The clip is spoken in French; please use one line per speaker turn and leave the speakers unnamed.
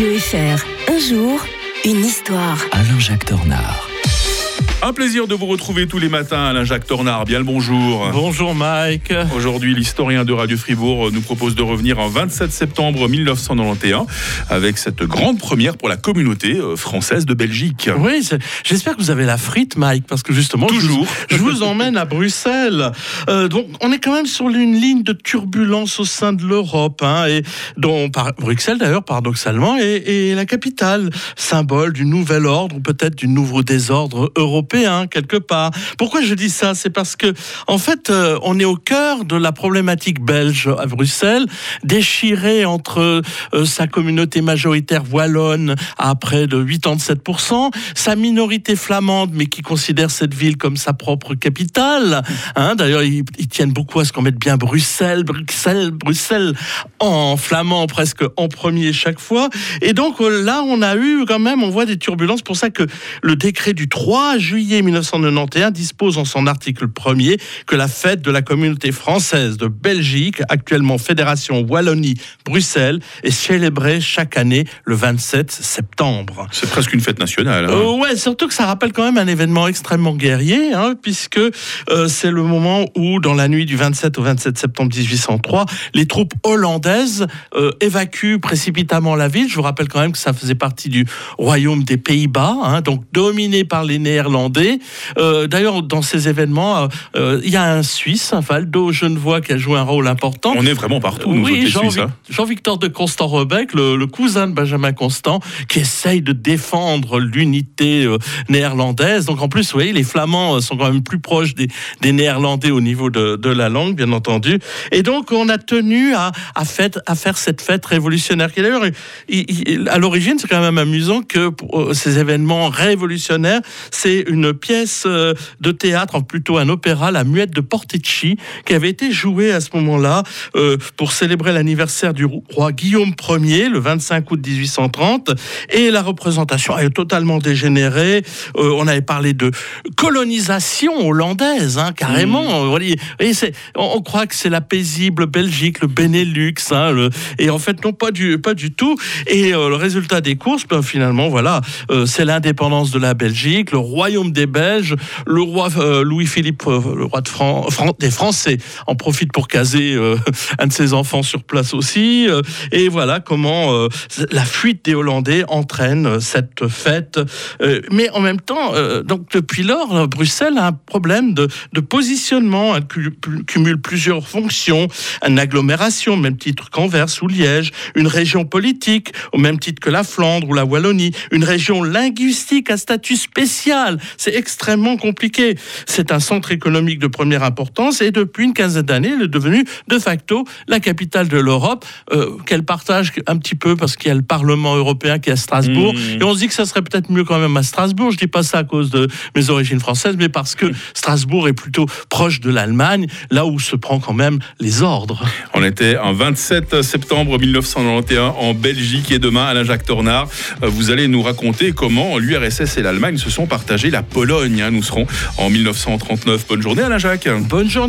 Un jour, une histoire.
Alain-Jacques Tornard.
Un plaisir de vous retrouver tous les matins, Alain-Jacques Tornard. Bien le bonjour.
Bonjour Mike.
Aujourd'hui, l'historien de Radio Fribourg nous propose de revenir en 27 septembre 1991 avec cette grande première pour la communauté euh, française de Belgique.
Oui, j'espère que vous avez la frite, Mike, parce que justement, je vous-
Toujours.
je vous, emmène à Bruxelles. Euh, donc, on est quand même sur une ligne de turbulence au sein de l'Europe, hein, et dont par, Bruxelles d'ailleurs, paradoxalement, est, est la capitale, symbole du nouvel ordre ou peut-être du nouveau désordre européen quelque part. Pourquoi je dis ça? C'est parce que, en fait, euh, on est au cœur de la problématique belge à Bruxelles, déchirée entre euh, sa communauté majoritaire wallonne à près de 87%, sa minorité flamande, mais qui considère cette ville comme sa propre capitale. Hein, D'ailleurs, ils, ils tiennent beaucoup à ce qu'on mette bien Bruxelles, Bruxelles, Bruxelles en flamand presque en premier chaque fois. Et donc euh, là, on a eu quand même, on voit des turbulences. Pour ça que le décret du 3 juillet 1991 dispose en son article premier que la fête de la communauté française de Belgique, actuellement Fédération Wallonie-Bruxelles, est célébrée chaque année le 27 septembre.
C'est presque une fête nationale. hein.
Euh, ouais, surtout que ça rappelle quand même un événement extrêmement guerrier, hein, puisque euh, c'est le moment où, dans la nuit du 27 au 27 septembre 1803, les troupes hollandaises euh, évacuent précipitamment la ville. Je vous rappelle quand même que ça faisait partie du royaume des Pays-Bas, hein, donc dominé par les Néerlandais. Euh, D'ailleurs, dans ces événements, euh, euh, il y a un Suisse, un Valdo Genevois, qui a joué un rôle important.
On est vraiment partout, nous
Oui,
les
Jean-
Suisses. hein.
Jean-Victor de Constant-Rebec, le, le cousin de Benjamin Constant, qui essaye de défendre l'unité néerlandaise. Donc en plus, vous voyez, les Flamands sont quand même plus proches des, des Néerlandais au niveau de, de la langue, bien entendu. Et donc on a tenu à, à, fête- à faire cette fête révolutionnaire. Qui d'ailleurs, il- il- à l'origine, c'est quand même amusant que pour, ces événements révolutionnaires, c'est une pièce euh, de théâtre, plutôt un opéra, La Muette de Portici, qui avait été jouée à ce moment-là euh, pour célébrer l'anniversaire du roi Guillaume Ier, le 25 août 1830. Et la représentation est totalement dégénérée. Euh, on avait parlé de colonisation hollandaise, hein, carrément. C'est- on, on croit que c'est la paisible Belgique, le Benelux. hein, le- et en fait, non, pas du, pas du tout. Et euh, le résultat des courses, ben, finalement, voilà, euh, c'est l'indépendance de la Belgique, le royaume des Belges, le roi euh, Louis-Philippe, euh, le roi des Français, en profite pour caser euh, un de ses enfants sur place aussi. et voilà comment la fuite des Hollandais entraîne cette fête. Mais en même temps, donc depuis lors, Bruxelles a un problème de, positionnement. Elle cumule plusieurs fonctions. Une agglomération, au même titre qu'Anvers ou Liège. Une région politique, au même titre que la Flandre ou la Wallonie. Une région linguistique à statut spécial. C'est extrêmement compliqué. C'est un centre économique de première importance et depuis une quinzaine d'années, elle est devenue de facto la capitale de l'Europe, euh, qu'elle partage un petit peu parce qu'il y a le Parlement européen qui est à Strasbourg.
Mmh.
Et on se dit que ça serait peut-être mieux quand même à Strasbourg. Je dis pas ça à cause de mes origines françaises, mais parce que Strasbourg est plutôt proche de l'Allemagne, là où se prend quand même les ordres.
On était en 27 septembre 1991 en Belgique et demain, Alain-Jacques Tornard, euh, vous allez nous raconter comment l'URSS et l'Allemagne se sont partagés la Pologne. hein. Nous serons en 1939. Bonne journée, Alain-Jacques.
Bonne journée.